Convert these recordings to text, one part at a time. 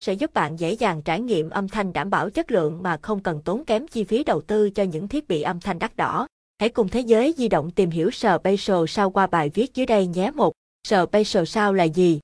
sẽ giúp bạn dễ dàng trải nghiệm âm thanh đảm bảo chất lượng mà không cần tốn kém chi phí đầu tư cho những thiết bị âm thanh đắt đỏ. Hãy cùng thế giới di động tìm hiểu Spatial Sound qua bài viết dưới đây nhé. Một, Spatial Sound là gì?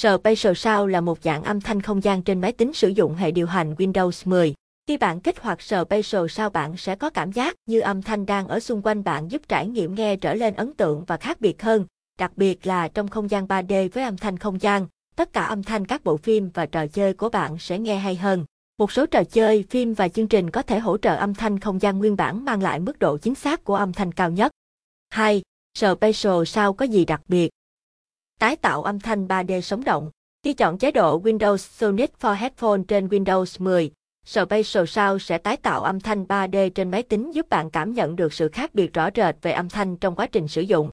Spatial Sound là một dạng âm thanh không gian trên máy tính sử dụng hệ điều hành Windows 10. Khi bạn kích hoạt Spatial Sound bạn sẽ có cảm giác như âm thanh đang ở xung quanh bạn giúp trải nghiệm nghe trở lên ấn tượng và khác biệt hơn, đặc biệt là trong không gian 3D với âm thanh không gian, tất cả âm thanh các bộ phim và trò chơi của bạn sẽ nghe hay hơn. Một số trò chơi, phim và chương trình có thể hỗ trợ âm thanh không gian nguyên bản mang lại mức độ chính xác của âm thanh cao nhất. 2. Spatial sao có gì đặc biệt? Tái tạo âm thanh 3D sống động. Khi chọn chế độ Windows Sonic for Headphone trên Windows 10, Spatial Sound sẽ tái tạo âm thanh 3D trên máy tính giúp bạn cảm nhận được sự khác biệt rõ rệt về âm thanh trong quá trình sử dụng.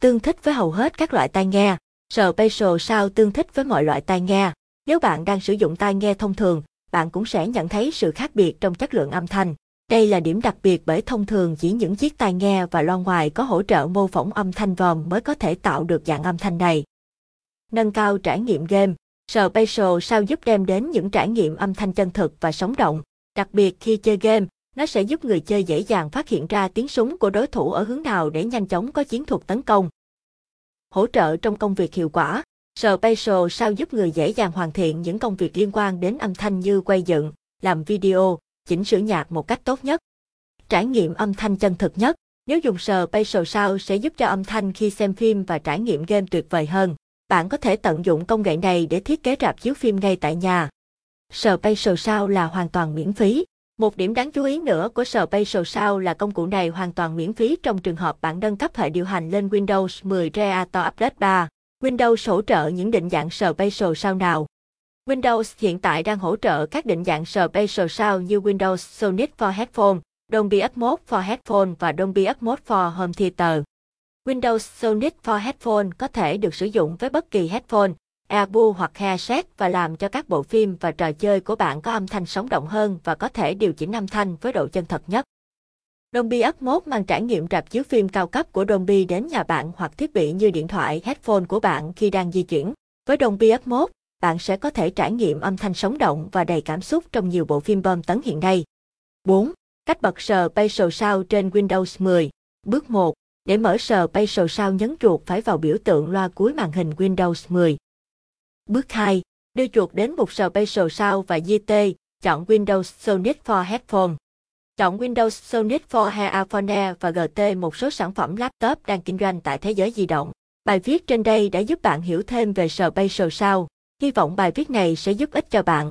Tương thích với hầu hết các loại tai nghe, Spatial Sound tương thích với mọi loại tai nghe. Nếu bạn đang sử dụng tai nghe thông thường, bạn cũng sẽ nhận thấy sự khác biệt trong chất lượng âm thanh. Đây là điểm đặc biệt bởi thông thường chỉ những chiếc tai nghe và loa ngoài có hỗ trợ mô phỏng âm thanh vòm mới có thể tạo được dạng âm thanh này. Nâng cao trải nghiệm game Spatial sao giúp đem đến những trải nghiệm âm thanh chân thực và sống động. Đặc biệt khi chơi game, nó sẽ giúp người chơi dễ dàng phát hiện ra tiếng súng của đối thủ ở hướng nào để nhanh chóng có chiến thuật tấn công. Hỗ trợ trong công việc hiệu quả Spatial sao giúp người dễ dàng hoàn thiện những công việc liên quan đến âm thanh như quay dựng, làm video, chỉnh sửa nhạc một cách tốt nhất. Trải nghiệm âm thanh chân thực nhất, nếu dùng Spatial Sound sẽ giúp cho âm thanh khi xem phim và trải nghiệm game tuyệt vời hơn. Bạn có thể tận dụng công nghệ này để thiết kế rạp chiếu phim ngay tại nhà. Spatial Sound là hoàn toàn miễn phí. Một điểm đáng chú ý nữa của Spatial Sound là công cụ này hoàn toàn miễn phí trong trường hợp bạn nâng cấp hệ điều hành lên Windows 10 Creator Update 3. Windows hỗ trợ những định dạng Spatial Sound nào? Windows hiện tại đang hỗ trợ các định dạng Spatial Sound như Windows Sonic for Headphone, Dolby Atmos for Headphone và Dolby Atmos for Home Theater. Windows Sonic for Headphone có thể được sử dụng với bất kỳ headphone, earbud hoặc headset và làm cho các bộ phim và trò chơi của bạn có âm thanh sống động hơn và có thể điều chỉnh âm thanh với độ chân thật nhất. Dolby Atmos mang trải nghiệm rạp chiếu phim cao cấp của Dolby đến nhà bạn hoặc thiết bị như điện thoại headphone của bạn khi đang di chuyển. Với Dolby Atmos, bạn sẽ có thể trải nghiệm âm thanh sống động và đầy cảm xúc trong nhiều bộ phim bom tấn hiện nay. 4. Cách bật sờ Spatial Sound trên Windows 10. Bước 1. Để mở sờ Spatial Sound nhấn chuột phải vào biểu tượng loa cuối màn hình Windows 10. Bước 2. Đưa chuột đến mục Spatial Sound và GT, chọn Windows Sonic for Headphone. Chọn Windows Sonic for Headphone và GT một số sản phẩm laptop đang kinh doanh tại thế giới di động. Bài viết trên đây đã giúp bạn hiểu thêm về Spatial Sound. Hy vọng bài viết này sẽ giúp ích cho bạn.